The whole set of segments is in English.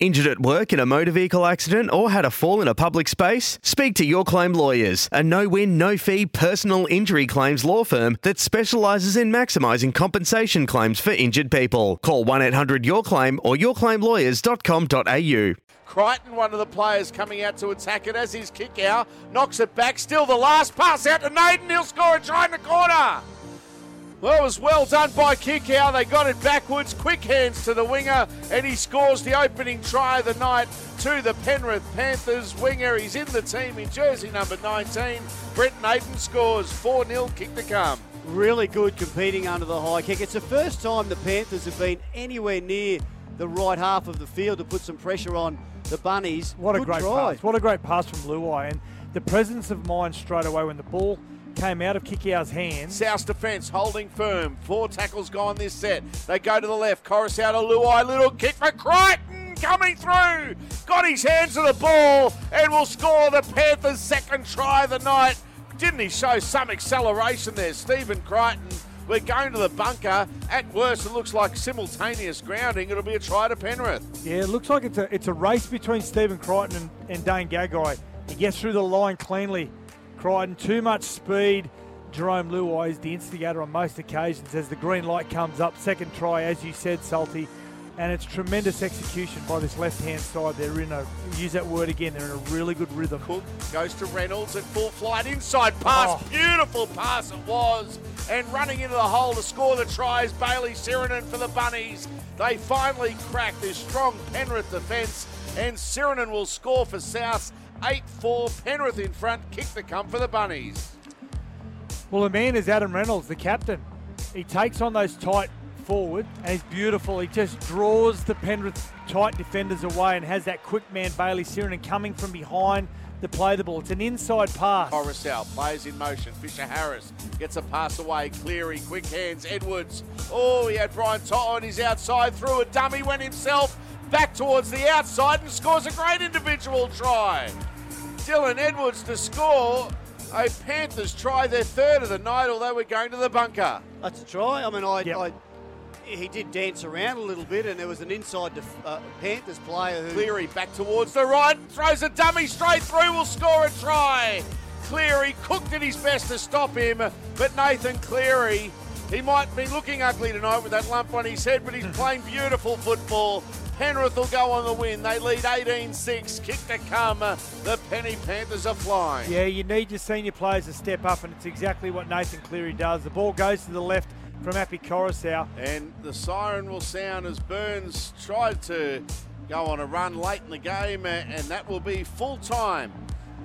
Injured at work in a motor vehicle accident or had a fall in a public space? Speak to Your Claim Lawyers, a no win, no fee personal injury claims law firm that specialises in maximising compensation claims for injured people. Call 1 800 Your Claim or yourclaimlawyers.com.au. Crichton, one of the players coming out to attack it as his kick out, knocks it back. Still the last pass out to Naden. He'll score a try in the corner. Well, it was well done by Kikau. They got it backwards, quick hands to the winger, and he scores the opening try of the night to the Penrith Panthers. Winger, he's in the team in jersey number 19. Brent Naden scores 4 0, kick to come. Really good competing under the high kick. It's the first time the Panthers have been anywhere near the right half of the field to put some pressure on the Bunnies. What good a great try. pass. What a great pass from Luai. And the presence of mind straight away when the ball came out of Kikau's hands. South defence holding firm. Four tackles gone this set. They go to the left. Koroisau to Luai. Little kick for Crichton coming through. Got his hands to the ball and will score the Panthers' second try of the night. Didn't he show some acceleration there, Stephen Crichton? We're going to the bunker. At worst, it looks like simultaneous grounding. It'll be a try to Penrith. Yeah, it looks like it's a it's a race between Stephen Crichton and, and Dane Gagai. He gets through the line cleanly. Crichton, too much speed. Jarome Luai is the instigator on most occasions as the green light comes up. Second try, as you said, Salty. And it's tremendous execution by this left-hand side. They're in a, use that word again, they're in a really good rhythm. Cook goes to Reynolds at full flight. Inside pass. Oh. Beautiful pass it was. And running into the hole to score the tries, Bailey Sirinen for the Bunnies. They finally crack this strong Penrith defence. And Sirinen will score for South. 8 4. Penrith in front. Kick to come for the Bunnies. Well, the man is Adam Reynolds, the captain. He takes on those tight forward and he's beautiful. He just draws the Penrith tight defenders away and has that quick man, Bailey Sirinen, coming from behind to play the ball. It's an inside pass. Koroisau plays in motion. Fisher Harris gets a pass away. Cleary, quick hands. Edwards. Oh, he had Brian To'o on his outside. Through a dummy, went himself back towards the outside and scores a great individual try. Dylan Edwards to score a Panthers try, their third of the night, although we're going to the bunker. That's a try. I mean, I, Yep. I he did dance around a little bit, and there was an inside def- uh, Panthers player who Cleary back towards the right, throws a dummy straight through, will score a try. Cleary cooked at his best to stop him, but Nathan Cleary, he might be looking ugly tonight with that lump on his head, but he's playing beautiful football. Penrith will go on the win. They lead 18 6. Kick to come. The Penny Panthers are flying. Yeah, you need your senior players to step up, and it's exactly what Nathan Cleary does. The ball goes to the left from Api Koroisau. And the siren will sound as Burns tried to go on a run late in the game, uh, and that will be full time.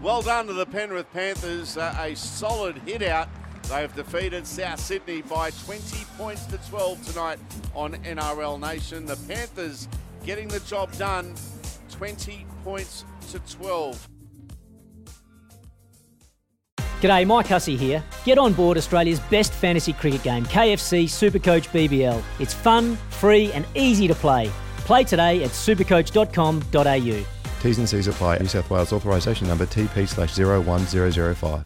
Well done to the Penrith Panthers. Uh, a solid hit out. They've defeated South Sydney by 20 points to 12 tonight on NRL Nation. The Panthers getting the job done 20 points to 12. G'day, Mike Hussey here. Get on board Australia's best fantasy cricket game, KFC Supercoach BBL. It's fun, free, and easy to play. Play today at supercoach.com.au. T's and C's apply. New South Wales authorisation number TP slash 01005.